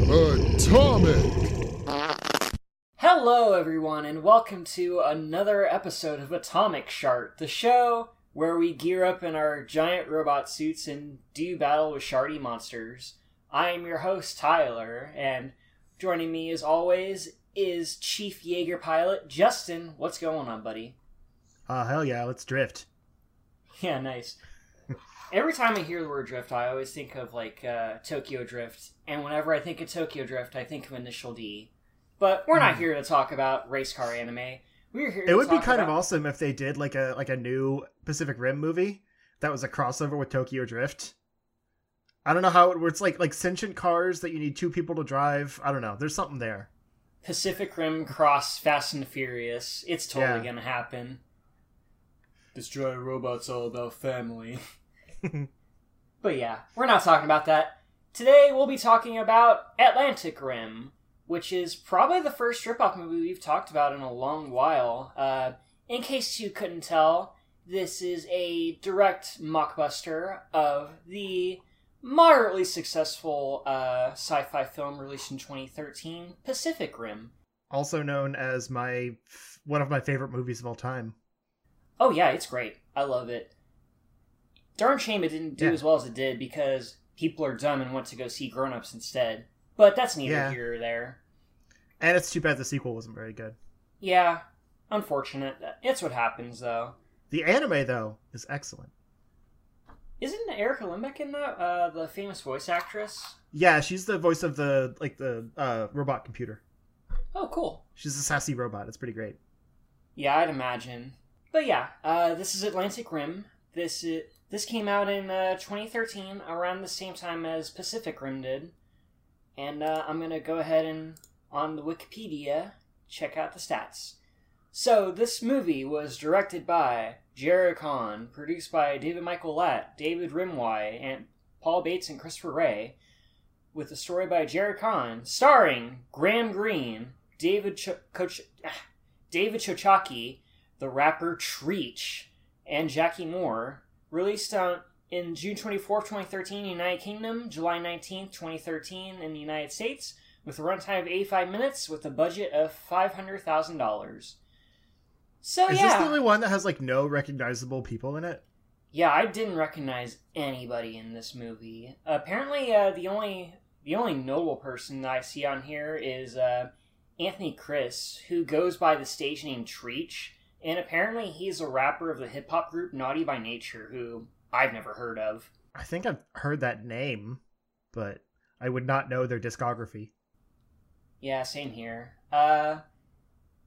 Atomic! Hello, everyone, and welcome to another episode of Atomic Shart, the show where we gear up in our giant robot suits and do battle with shardy monsters. I am your host, Tyler, and joining me as always is Chief Jaeger pilot Justin. What's going on, buddy? Oh, hell yeah, let's drift. Yeah, nice. Every time I hear the word drift, I always think of like uh, Tokyo Drift, and whenever I think of Tokyo Drift, I think of Initial D. But we're not here to talk about race car anime. We're here. It would be kind of awesome if they did like a like a new Pacific Rim movie that was a crossover with Tokyo Drift. I don't know how it works. Like like sentient cars that you need two people to drive. I don't know. There's something there. Pacific Rim cross Fast and Furious. It's totally Yeah. gonna happen. Destroy robots all about family. but yeah, we're not talking about that. Today we'll be talking about Atlantic Rim, which is probably the first rip-off movie we've talked about in a long while. Uh, in case you couldn't tell, this is a direct mockbuster of the moderately successful uh, sci-fi film released in 2013, Pacific Rim. Also known as my one of my favorite movies of all time. Oh yeah, it's great. I love it. Darn shame it didn't do Yeah. as well as it did because people are dumb and want to go see Grown Ups instead. But that's neither Yeah. here or there. And it's too bad the sequel wasn't very good. Yeah, unfortunate. It's what happens though. The anime though is excellent. Isn't Erica Lindbeck in that? Uh, the famous voice actress. Yeah, she's the voice of the like the uh, robot computer. Oh, cool. She's a sassy robot. It's pretty great. Yeah, I'd imagine. But yeah, uh, this is Atlantic Rim. This is, this came out in uh, 2013, around the same time as Pacific Rim did. And uh, I'm gonna go ahead and on the Wikipedia check out the stats. So this movie was directed by Jerry Kahn, produced by David Michael Latt, David Rimawi, and Paul Bales and Christopher Ray, with a story by Jerry Kahn, starring Graham Greene, David Ch- Coach. ah, David Chokachi, the rapper Treach, and Jackie Moore, released on in June 24th, 2013 United Kingdom, July 19th, 2013 in the United States, with a runtime of 85 minutes with a budget of $500,000. So yeah Is yeah, this the only one that has like no recognizable people in it? yeah, I didn't recognize anybody in this movie. Apparently, uh, the only the only notable person that I see on here is uh, Anthony Criss, who goes by the stage name Treach, and apparently he's a rapper of the hip hop group Naughty by Nature, who I've never heard of. I think I've heard that name, but I would not know their discography. Yeah, same here. Uh,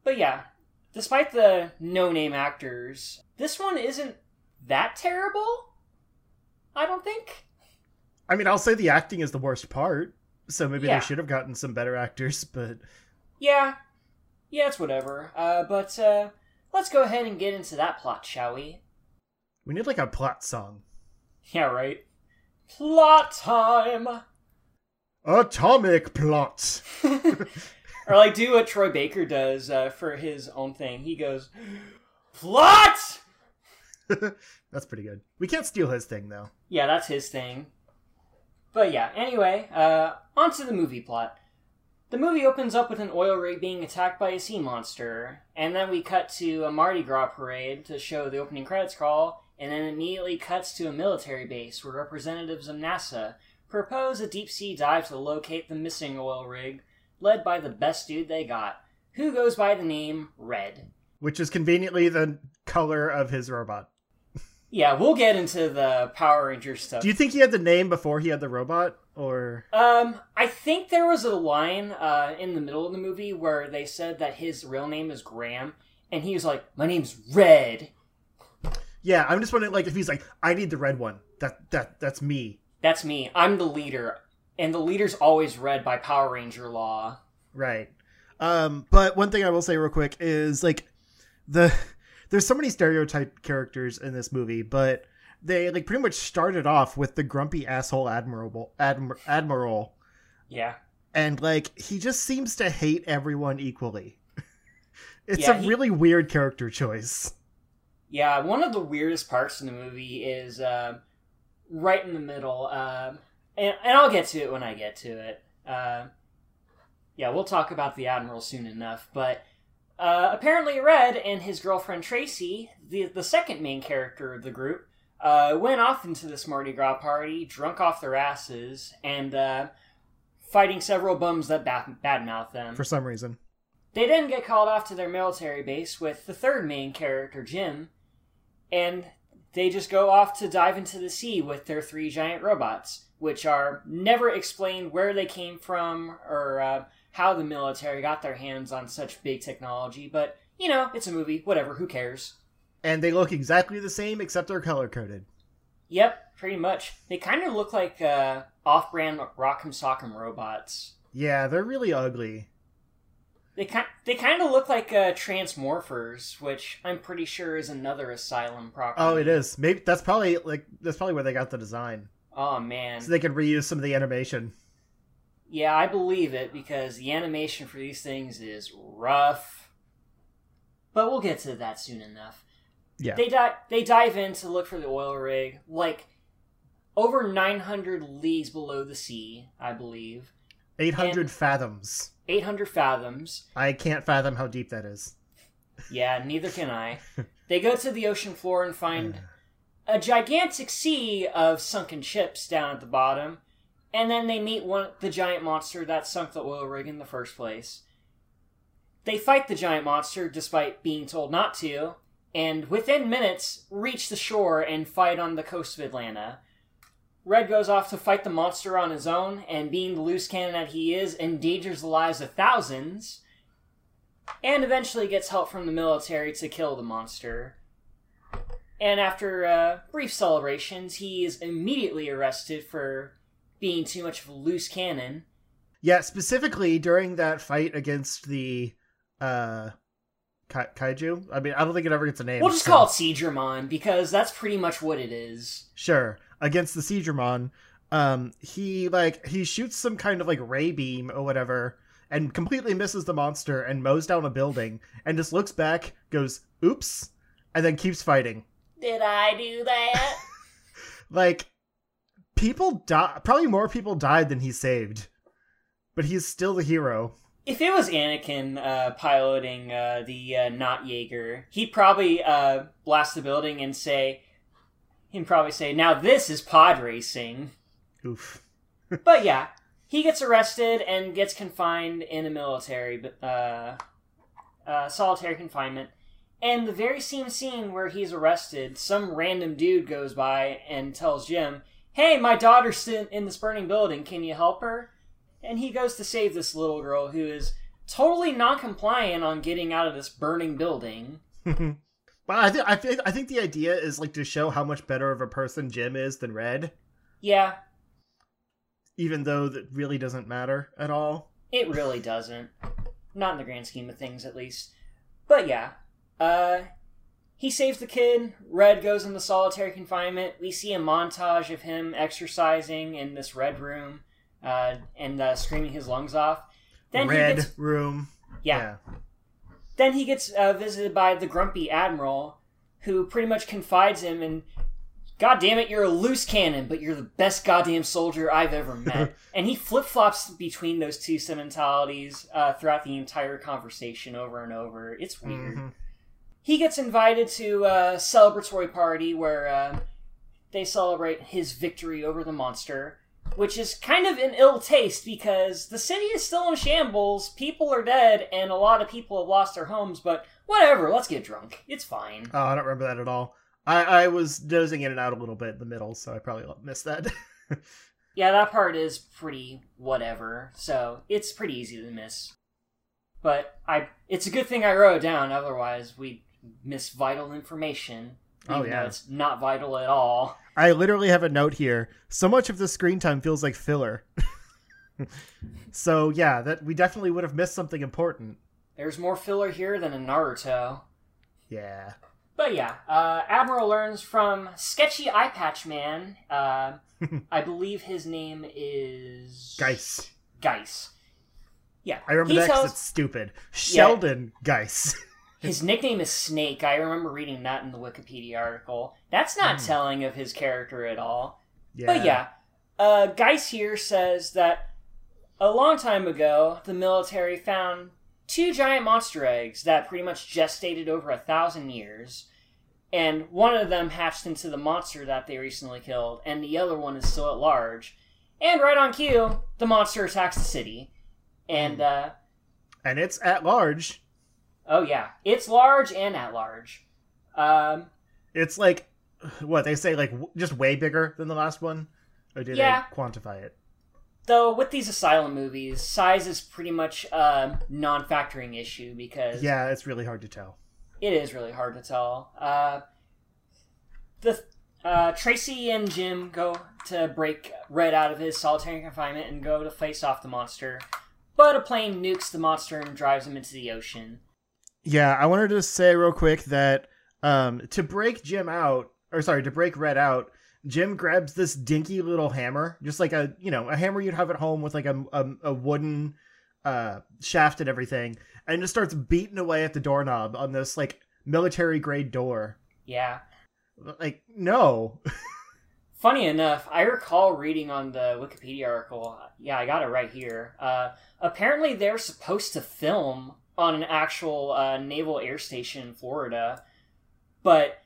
but yeah, despite the no name actors, this one isn't that terrible. I don't think. I mean, I'll say the acting is the worst part, so maybe Yeah. they should have gotten some better actors, but Yeah, yeah, it's whatever. Uh, but uh, let's go ahead and get into that plot, shall we? we need like a plot song. Yeah, right. Plot time. Atomic plots. or like do what Troy Baker does uh, for his own thing. He goes, plot. That's pretty good. We can't steal his thing though. Yeah, that's his thing. But yeah, anyway, uh, onto the movie plot. The movie opens up with an oil rig being attacked by a sea monster, and then we cut to a Mardi Gras parade to show the opening credits crawl, and then immediately cuts to a military base where representatives of NASA propose a deep sea dive to locate the missing oil rig, led by the best dude they got, who goes by the name Red. Which is conveniently the color of his robot. Yeah, we'll get into the Power Ranger stuff. Do you think he had the name before he had the robot? Or Um, I think there was a line uh, in the middle of the movie where they said that his real name is Graham, and he was like, "My name's Red." Yeah, I'm just wondering like if he's like, I need the red one. That that that's me. That's me. I'm the leader, and the leader's always red by Power Ranger law. Right. Um, but one thing I will say real quick is like the there's so many stereotype characters in this movie, but they like pretty much started off with the grumpy asshole admiral admir- admiral Yeah, and like he just seems to hate everyone equally. it's Yeah, a he- really weird character choice. yeah. One of the weirdest parts in the movie is uh, right in the middle, um, and, and I'll get to it when I get to it. Uh, Yeah, we'll talk about the Admiral soon enough, but uh, apparently Red and his girlfriend Tracy, the, the second main character of the group, uh, went off into this Mardi Gras party, drunk off their asses, and uh, fighting several bums that bad- badmouth them. For some reason. They then get called off to their military base with the third main character, Jim, and they just go off to dive into the sea with their three giant robots, which are never explained where they came from or uh, how the military got their hands on such big technology. But, you know, it's a movie, whatever, who cares? And they look exactly the same except they're color coded. Yep, pretty much. They kind of look like uh, off brand Rock'em Sock'em robots. Yeah, they're really ugly. They kind they kind of look like uh, Transmorphers, which I'm pretty sure is another Asylum property. Oh, it is. Maybe that's probably like that's probably where they got the design, Oh man, so they could reuse some of the animation. Yeah, I believe it because the animation for these things is rough. But we'll get to that soon enough. Yeah. They di- they dive in to look for the oil rig, like over 900 leagues below the sea, I believe. Eight hundred fathoms. 800 fathoms. I can't fathom how deep that is. Yeah, neither can I. they go to the ocean floor and find uh. a gigantic sea of sunken ships down at the bottom, and then they meet one the giant monster that sunk the oil rig in the first place. They fight the giant monster despite being told not to, and within minutes reach the shore and fight on the coast of Atlanta. Red goes off to fight the monster on his own, and being the loose cannon that he is, endangers the lives of thousands, and eventually gets help from the military to kill the monster. And after uh, brief celebrations, he is immediately arrested for being too much of a loose cannon. Yeah, specifically during that fight against the uh Ka- kaiju. I mean, I don't think it ever gets a name. We'll just so- call it Seadramon because that's pretty much what it is. Sure. Against the Seadramon, um, he like he shoots some kind of like ray beam or whatever, and completely misses the monster and mows down a building, and just looks back, goes "oops," and then keeps fighting. Did I do that? Like people die. Probably more people died than he saved, but he's still the hero. if it was Anakin uh, piloting uh, the uh, not Jaeger, he'd probably uh, blast the building and say, he'd probably say, "Now this is pod racing." Oof. but yeah, he gets arrested and gets confined in a military uh, uh, solitary confinement. And the very same scene where he's arrested, some random dude goes by and tells Jim, "Hey, my daughter's in this burning building. Can you help her?" And he goes to save this little girl who is totally non-compliant on getting out of this burning building. but I think I think I think the idea is like to show how much better of a person Jim is than Red, Yeah, even though that really doesn't matter at all. It really doesn't. Not in the grand scheme of things, at least. But yeah, uh, he saves the kid. Red goes into solitary confinement. We see a montage of him exercising in this red room uh, and uh, screaming his lungs off. Then Red he gets, room. yeah. Then he gets uh, visited by the grumpy admiral, who pretty much confides him and. God damn it, you're a loose cannon, but you're the best goddamn soldier I've ever met. and he flip flops between those two sentimentalities uh, throughout the entire conversation over and over. It's weird. Mhm. He gets invited to a celebratory party where uh, they celebrate his victory over the monster, which is kind of in ill taste because the city is still in shambles, people are dead, and a lot of people have lost their homes, but whatever, let's get drunk. It's fine. Oh, I don't remember that at all. I, I was dozing in and out a little bit in the middle, so I probably missed that. Yeah, that part is pretty whatever, so it's pretty easy to miss. But I, it's a good thing I wrote it down. Otherwise, we miss vital information. Oh, yeah. it's not vital at all. I literally have a note here. So much of the screen time feels like filler. so yeah, that we definitely would have missed something important. There's more filler here than in Naruto. Yeah. But yeah, uh, Admiral learns from sketchy eye patch man. Uh, I believe his name is Geis. Geis. Yeah, I remember he that because tells- it's stupid. Sheldon Geis. His nickname is Snake. I remember reading that in the Wikipedia article. That's not Hmm. telling of his character at all. yeah. But yeah, uh, Geis here says that a long time ago, the military found two giant monster eggs that pretty much gestated over a thousand years. And one of them hatched into the monster that they recently killed, and the other one is still at large. And right on cue, the monster attacks the city. And, uh, And it's at large. Oh yeah, it's large and at large. Um, It's like what they say, like just way bigger than the last one. Or did Yeah. they quantify it? though, with these asylum movies, size is pretty much a non factoring issue because Yeah, it's really hard to tell. it is really hard to tell. Uh, the uh, Tracy and Jim go to break Red out of his solitary confinement and go to face off the monster, but a plane nukes the monster and drives him into the ocean. Yeah, I wanted to say real quick that um, to break Jim out, or sorry, to break Red out, Jim grabs this dinky little hammer, just like a you know a hammer you'd have at home with like a a, a wooden uh, shaft and everything, and just starts beating away at the doorknob on this like military grade door. Yeah. Like no, Funny enough, I recall reading on the Wikipedia article. Yeah, I got it right here. Uh, apparently, they're supposed to film on an actual uh, naval air station in Florida, but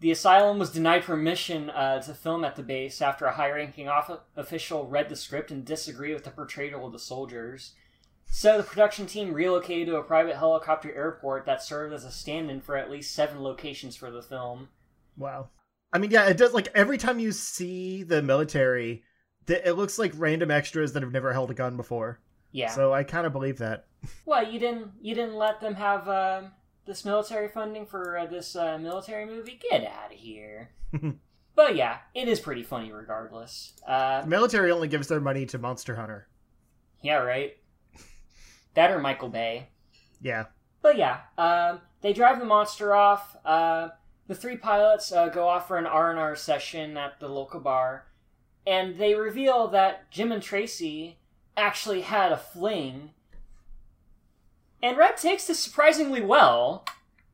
the asylum was denied permission uh, to film at the base after a high-ranking off- official read the script and disagreed with the portrayal of the soldiers. So the production team relocated to a private helicopter airport that served as a stand-in for at least seven locations for the film. wow. I mean, yeah, it does. Like every time you see the military, it looks like random extras that have never held a gun before. Yeah. So I kind of believe that. What you didn't you didn't let them have um this military funding for uh, this uh, military movie? Get out of here! but yeah, it is pretty funny regardless. Uh, military only gives their money to Monster Hunter. yeah, right. That or Michael Bay. Yeah. But yeah, um, they drive the monster off. Uh, the three pilots uh, go off for an R and R session at the local bar, and they reveal that Jim and Tracy actually had a fling. And Red takes this surprisingly well.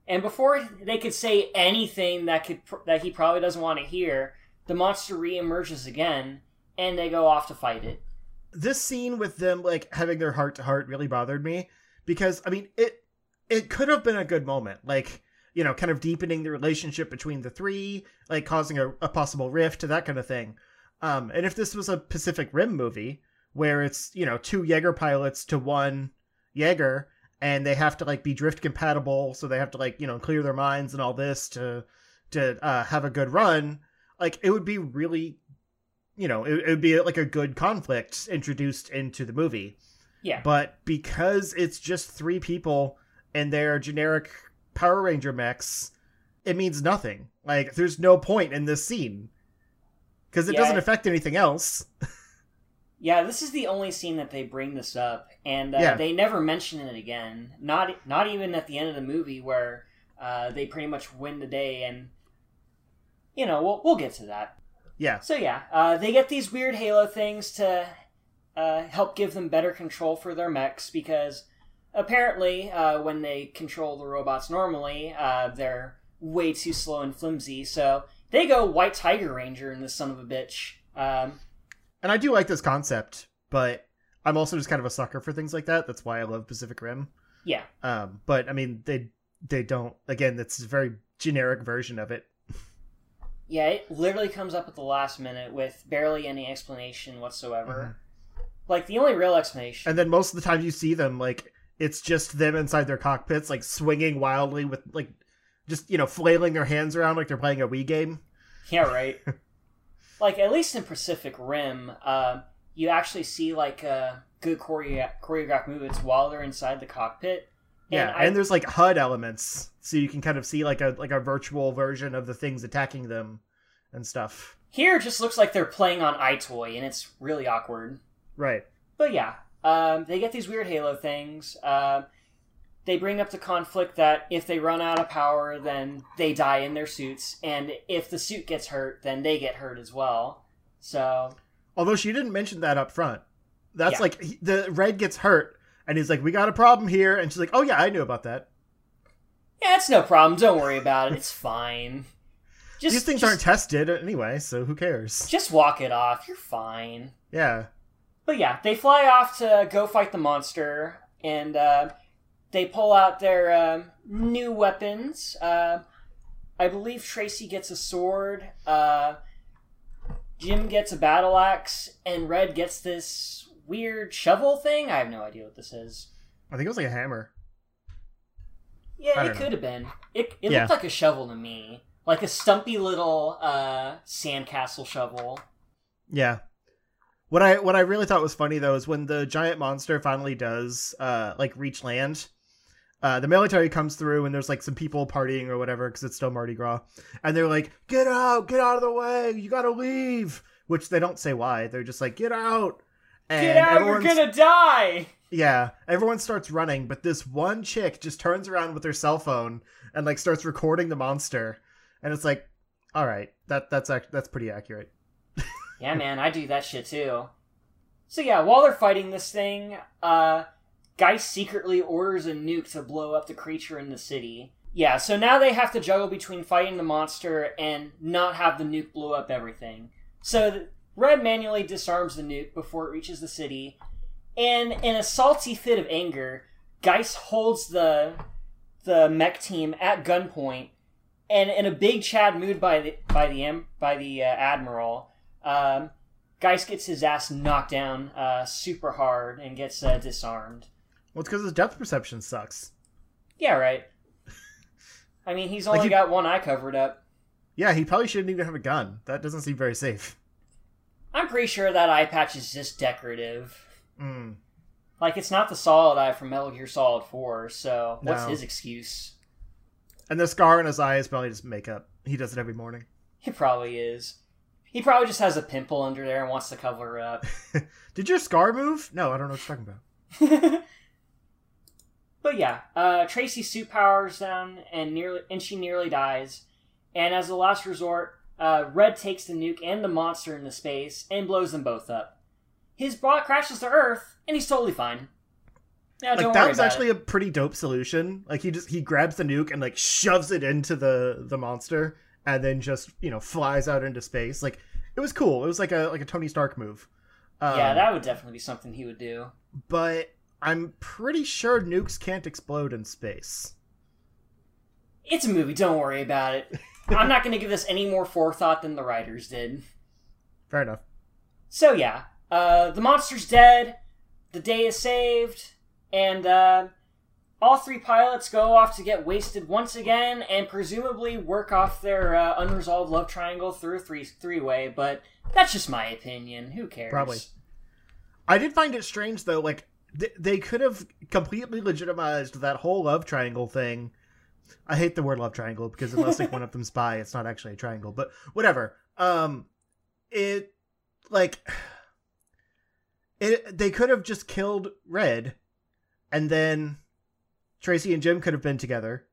And before they could say anything that could that he probably doesn't want to hear, the monster reemerges again, and they go off to fight it. This scene with them like having their heart to heart really bothered me because I mean it it could have been a good moment. Like, you know, kind of deepening the relationship between the three, like causing a, a possible rift to that kind of thing. Um, and if this was a Pacific Rim movie where it's, you know, two Jaeger pilots to one Jaeger and they have to like be drift compatible, so they have to like, you know, clear their minds and all this to to uh, have a good run, like it would be really you know, it, it would be like a good conflict introduced into the movie. Yeah. But because it's just three people and they're generic Power Ranger mechs, it means nothing. Like, there's no point in this scene because it Yeah. doesn't affect anything else. Yeah, this is the only scene that they bring this up, and uh, Yeah. they never mention it again. Not not even at the end of the movie where uh, they pretty much win the day, and you know we'll we'll get to that. Yeah. So yeah, uh, they get these weird Halo things to uh, help give them better control for their mechs because apparently uh, when they control the robots normally, uh, they're way too slow and flimsy. So they go White Tiger Ranger in this son of a bitch. Um, And I do like this concept, but I'm also just kind of a sucker for things like that. That's why I love Pacific Rim. yeah. Um, but I mean, they they don't. Again, it's a very generic version of it. Yeah, it literally comes up at the last minute with barely any explanation whatsoever. Like the only real explanation. And then most of the time you see them like it's just them inside their cockpits, like swinging wildly with like just you know flailing their hands around like they're playing a Wii game. yeah, right. like at least in Pacific Rim, um, you actually see like uh, good choreo- choreographed movements while they're inside the cockpit. Yeah, I- and there's like HUD elements, so you can kind of see like a like a virtual version of the things attacking them and stuff. here it just looks like they're playing on EyeToy, and it's really awkward. Right. But yeah, um, they get these weird Halo things. Um they bring up the conflict that if they run out of power, then they die in their suits, and if the suit gets hurt, then they get hurt as well. So Although she didn't mention that up front. That's Yeah. like the red gets hurt and he's like, "We got a problem here," and she's like, "Oh yeah, I knew about that." yeah, it's no problem. Don't worry about it. It's fine. Just, These things just, aren't tested anyway, so who cares? Just walk it off. You're fine. Yeah. but yeah, they fly off to go fight the monster, and uh, they pull out their uh, new weapons. Uh, I believe Tracy gets a sword. Uh, Jim gets a battle axe, and Red gets this weird shovel thing. I have no idea what this is. I think it was like a hammer. Yeah, it know. could have been. It it Yeah. looked like a shovel to me, like a stumpy little uh, sandcastle shovel. Yeah. What I what I really thought was funny though is when the giant monster finally does uh like reach land, uh the military comes through and there's like some people partying or whatever because it's still Mardi Gras, and they're like, "Get out! Get out of the way! You gotta leave!" Which they don't say why. They're just like, "Get out!" And Get out! You're gonna die. Yeah, everyone starts running, but this one chick just turns around with her cell phone and like starts recording the monster, and it's like, all right, that that's ac- that's pretty accurate. Yeah, man, I do that shit too. So yeah, while they're fighting this thing, uh, Geist secretly orders a nuke to blow up the creature in the city. Yeah, so now they have to juggle between fighting the monster and not have the nuke blow up everything. So Red manually disarms the nuke before it reaches the city, and in a salty fit of anger, Geist holds the the mech team at gunpoint, and in a big Chad mood by the by the by the uh, admiral, um, Geist gets his ass knocked down uh, super hard and gets uh, disarmed. Well, it's because his depth perception sucks. Yeah, right. I mean, he's Like only he- got one eye covered up. Yeah, he probably shouldn't even have a gun. That doesn't seem very safe. I'm pretty sure that eye patch is just decorative. Mm. Like, it's not the solid eye from Metal Gear Solid 4, so what's No. his excuse? And the scar on his eye is probably just makeup. He does it every morning. He probably is. He probably just has a pimple under there and wants to cover it up. Did your scar move? No, I don't know what you're talking about. but yeah, uh, Tracy suit powers down and nearly and she nearly dies. And as a last resort, uh, Red takes the nuke and the monster into space and blows them both up. His bot crashes to Earth, and he's totally fine. Now, Like that was actually it. a pretty dope solution. Like he just he grabs the nuke and like shoves it into the the monster and then just, you know, flies out into space. Like it was cool. It was like a like a Tony Stark move. Um, yeah, that would definitely be something he would do. but I'm pretty sure nukes can't explode in space. It's a movie. Don't worry about it. I'm not going to give this any more forethought than the writers did. Fair enough. So yeah, uh, the monster's dead. The day is saved, and uh, all three pilots go off to get wasted once again, and presumably work off their uh, unresolved love triangle through a three three way. But that's just my opinion. Who cares? Probably. I did find it strange though. Like they could have completely legitimized that whole love triangle thing. I hate the word love triangle because unless like one of them spy, it's not actually a triangle. But whatever. Um, it like it. They could have just killed Red, and then Tracy and Jim could have been together,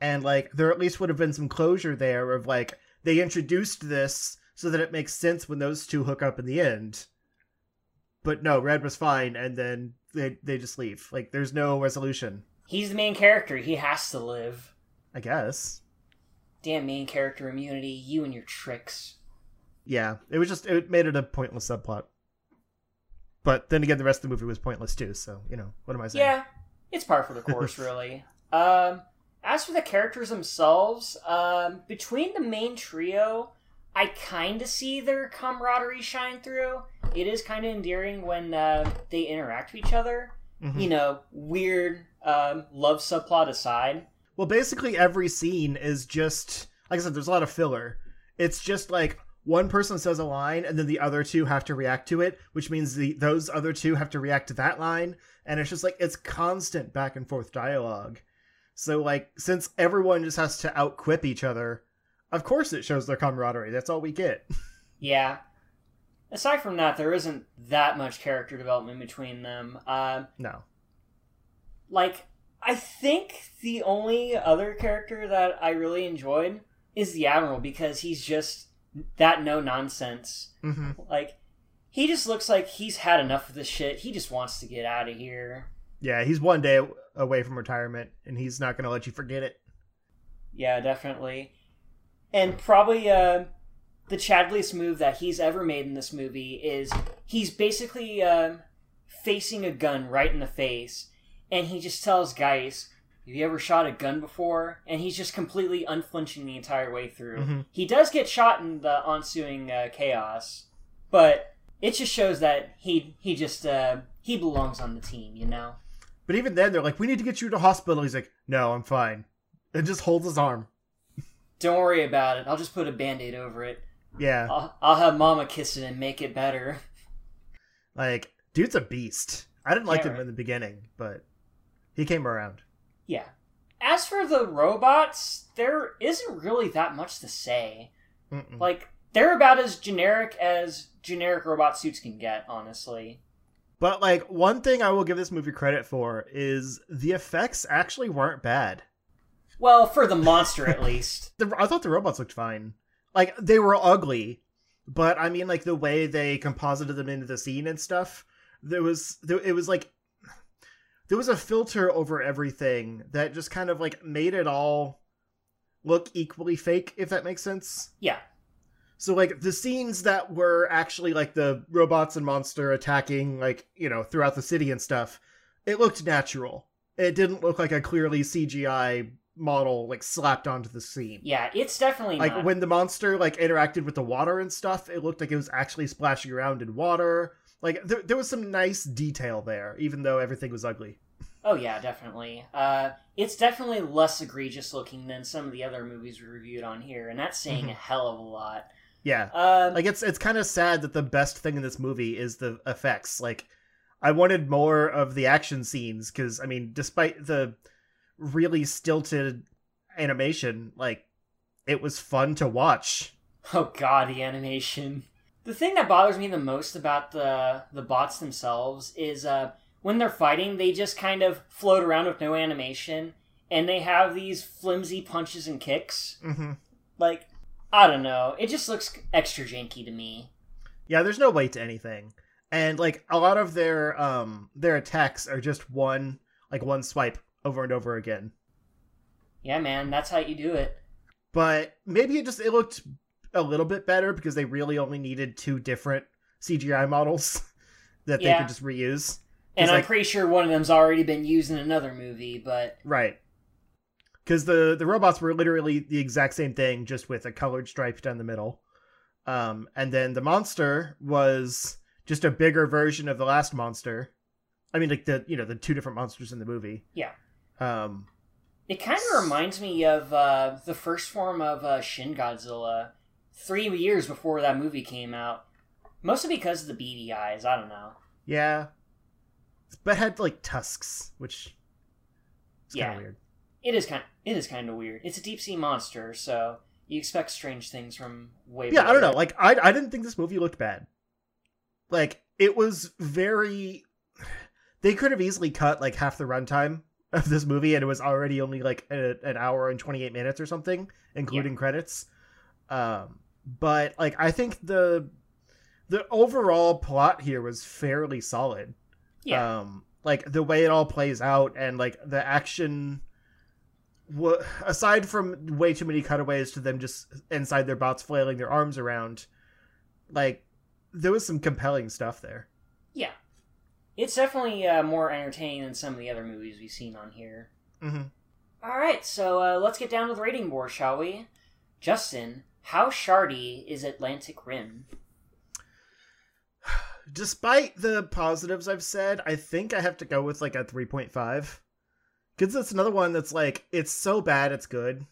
and like there at least would have been some closure there of like they introduced this so that it makes sense when those two hook up in the end. But no, Red was fine, and then they they just leave. Like there's no resolution. He's the main character. He has to live. I guess. Damn main character immunity. You and your tricks. Yeah, it was just it made it a pointless subplot. But then again, the rest of the movie was pointless too. So you know what am I saying? Yeah, it's par for the course, really. Um, as for the characters themselves, um, between the main trio, I kind of see their camaraderie shine through. It is kind of endearing when uh, they interact with each other. Mhm. You know, weird um, love subplot aside. Well, basically every scene is just like I said. There's a lot of filler. It's just like one person says a line, and then the other two have to react to it, which means the those other two have to react to that line, and it's just like it's constant back and forth dialogue. So like, since everyone just has to outquip each other, of course it shows their camaraderie. That's all we get. Yeah. Aside from that, there isn't that much character development between them. Um, no. like I think the only other character that I really enjoyed is the Admiral because he's just that no nonsense. hmm Like he just looks like he's had enough of this shit. He just wants to get out of here. Yeah, he's one day away from retirement, and he's not going to let you forget it. Yeah, definitely. And probably uh the Chadliest move that he's ever made in this movie is he's basically um, facing a gun right in the face, and he just tells Geis, "Have you ever shot a gun before?" And he's just completely unflinching the entire way through. Mhm. He does get shot in the ensuing uh, chaos, but it just shows that he he just uh, he belongs on the team, you know. But even then, they're like, "We need to get you to hospital." He's like, "No, I'm fine," and just holds his arm. Don't worry about it. I'll just put a band-aid over it. Yeah, I'll, I'll have Mama kiss it and make it better. like dude's a beast. I didn't like Yeah, him right. in the beginning, but he came around. Yeah. As for the robots, there isn't really that much to say. Mm-mm. Like, they're about as generic as generic robot suits can get, honestly. But like one thing I will give this movie credit for is the effects actually weren't bad. Well, for the monster, at least. The, I thought the robots looked fine. Like they were ugly, but I mean like the way they composited them into the scene and stuff. There was there, it was like there was a filter over everything that just kind of like made it all look equally fake if that makes sense. Yeah. So like the scenes that were actually like the robots and monster attacking like, you know, throughout the city and stuff, it looked natural. It didn't look like a clearly CGI model like slapped onto the scene. Yeah, it's definitely Like not. when the monster like interacted with the water and stuff, it looked like it was actually splashing around in water. Like there, there was some nice detail there, even though everything was ugly. Oh, yeah, definitely. Uh, it's definitely less egregious looking than some of the other movies we reviewed on here, and that's saying a hell of a lot. Yeah, Um, like it's it's kind of sad that the best thing in this movie is the effects. Like I wanted more of the action scenes because I mean, despite the really stilted animation, like it was fun to watch. Oh god, the animation. The thing that bothers me the most about the the bots themselves is uh when they're fighting, they just kind of float around with no animation and they have these flimsy punches and kicks. hmm Like I don't know, it just looks extra janky to me. Yeah, there's no weight to anything, and like a lot of their um their attacks are just one like one swipe over and over again. Yeah, man, that's how you do it. But maybe it just it looked a little bit better because they really only needed two different CGI models that they could just reuse. And I'm like- pretty sure one of them's already been used in another movie, but Right. Because the the robots were literally the exact same thing, just with a colored stripe down the middle. Um, and then the monster was just a bigger version of the last monster. I mean, like the you know the two different monsters in the movie. Yeah. Um, it kind of reminds me of uh, the first form of uh, Shin Godzilla three years before that movie came out. Mostly because of the beady eyes. I don't know. yeah, but had like tusks, which is kind Yeah. of weird. It is kind. It is kind of weird. It's a deep sea monster, so you expect strange things from way. Yeah, I don't know. Like I I didn't think this movie looked bad. Like it was very. They could have easily cut like half the runtime of this movie, and it was already only like a, an hour and twenty eight minutes or something, including credits. Um, but like I think the the overall plot here was fairly solid. Yeah, Um, like the way it all plays out, and like the action. wa- aside from way too many cutaways to them just inside their bots flailing their arms around, like there was some compelling stuff there. yeah. It's definitely uh, more entertaining than some of the other movies we've seen on here. Mm-hmm. All right, so uh, let's get down to the rating board, shall we? Justin, how shardy is Atlantic Rim? Despite the positives I've said, I think I have to go with like a three point five, because it's another one that's like it's so bad it's good.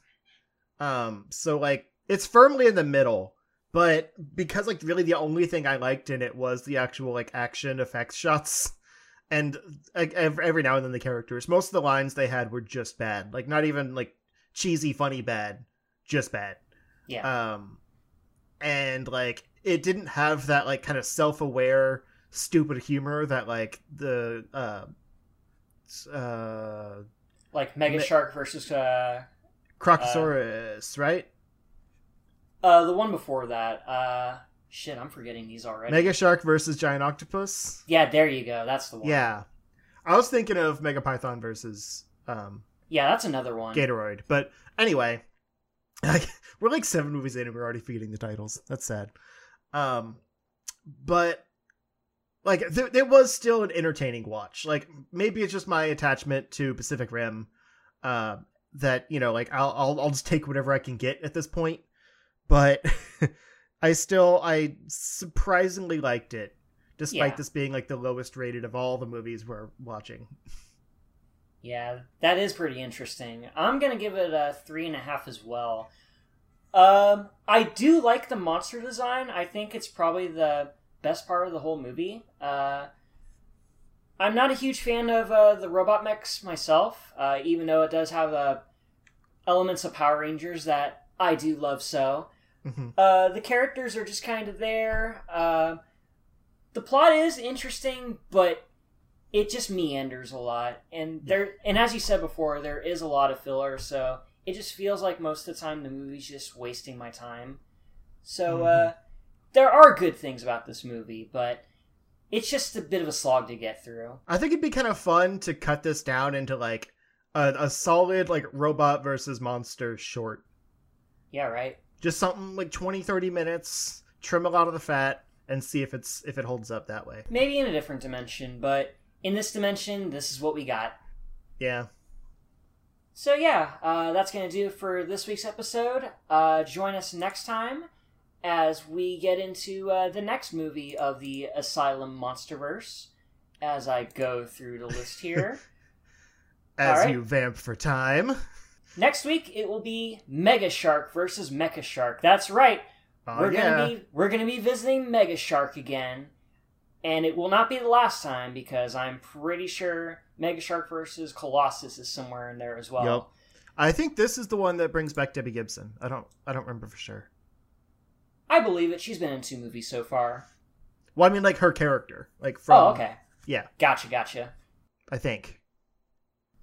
Um, so like it's firmly in the middle, but because like really the only thing I liked in it was the actual like action effects shots, and like every now and then the characters. Most of the lines they had were just bad, like not even like cheesy funny bad, just bad. Yeah, Um, and like it didn't have that like kind of self-aware stupid humor that like the uh uh like Mega Shark versus uh, Crocosaurus, right? Uh, the one before that. Uh, shit, I'm forgetting these already. Mega Shark versus Giant Octopus. Yeah, there you go. That's the one. Yeah. I was thinking of Mega Python versus um yeah, that's another one. Gatoroid. But anyway, we're like seven movies in and we're already feeding the titles. That's sad. Um, but like there, there was still an entertaining watch. Like maybe it's just my attachment to Pacific Rim, uh, that you know, like I'll I'll, I'll just take whatever I can get at this point. But I still I surprisingly liked it, despite Yeah. this being like the lowest rated of all the movies we're watching. Yeah, that is pretty interesting. I'm gonna give it a three and a half as well. Um, I do like the monster design. I think it's probably the best part of the whole movie. Uh, I'm not a huge fan of uh, the robot mechs myself, uh, even though it does have uh, elements of Power Rangers that I do love so. Mhm. Uh, the characters are just kind of there. Uh, the plot is interesting, but it just meanders a lot, and there. And as you said before, there is a lot of filler, so it just feels like most of the time the movie's just wasting my time. So uh, there are good things about this movie, but it's just a bit of a slog to get through. I think it'd be kind of fun to cut this down into like a, a solid like robot versus monster short. Yeah, right. Just something like 20 30 minutes, trim a lot of the fat and see if it's if it holds up that way. Maybe in a different dimension, but in this dimension, this is what we got. Yeah. So yeah, uh, that's gonna do it for this week's episode. Uh, join us next time as we get into uh, the next movie of the Asylum MonsterVerse. As I go through the list here, As right. you vamp for time. Next week it will be Mega Shark versus Mecha Shark. That's right. Oh we're yeah. gonna be we're gonna be visiting Mega Shark again, and it will not be the last time because I'm pretty sure Mega Shark versus Colossus is somewhere in there as well. Yup. I think this is the one that brings back Debbie Gibson. I don't I don't remember for sure. I believe it. She's been in two movies so far. Well, I mean like her character. Like from oh, okay. Yeah, Gotcha, gotcha. I think.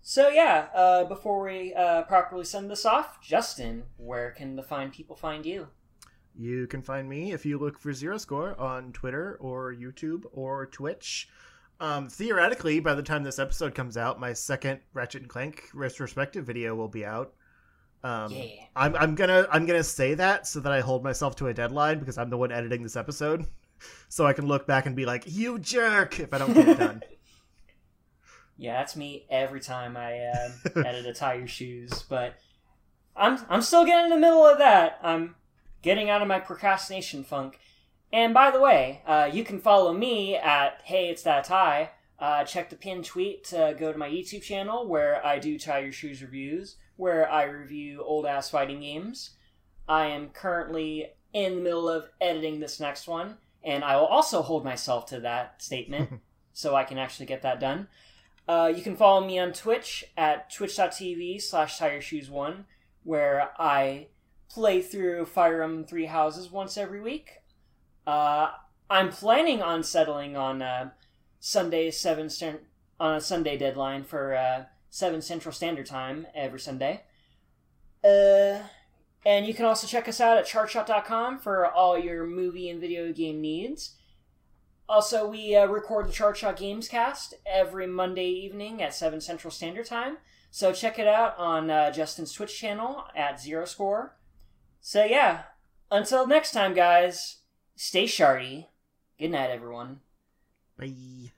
So yeah, uh, before we uh, properly send this off, Justin, where can the fine people find you? You can find me if you look for Zero Score on Twitter or YouTube or Twitch. Um, theoretically, by the time this episode comes out, my second Ratchet and Clank retrospective video will be out. Um, Yeah. I'm, I'm gonna I'm gonna say that so that I hold myself to a deadline because I'm the one editing this episode, so I can look back and be like, "You jerk!" if I don't get it done. Yeah, that's me every time I uh, edit a tie your shoes. But I'm I'm still getting in the middle of that. I'm getting out of my procrastination funk. And by the way, uh, you can follow me at Hey It's That Tie. Uh, check the pinned tweet to go to my YouTube channel where I do tie your shoes reviews, where I review old ass fighting games. I am currently in the middle of editing this next one, and I will also hold myself to that statement so I can actually get that done. Uh, you can follow me on Twitch at twitch.tv slash tireshoes1, where I play through Fire Emblem Three Houses once every week. Uh, I'm planning on settling on uh, Sunday seven cent- on a Sunday deadline for uh, seven Central Standard Time every Sunday. Uh, and you can also check us out at chartshot.com for all your movie and video game needs. Also, we uh, record the Chart Shot Games cast every Monday evening at 7 Central Standard Time. So check it out on uh, Justin's Twitch channel at Zero Score. So yeah, until next time, guys, stay shardy. Good night, everyone. Bye.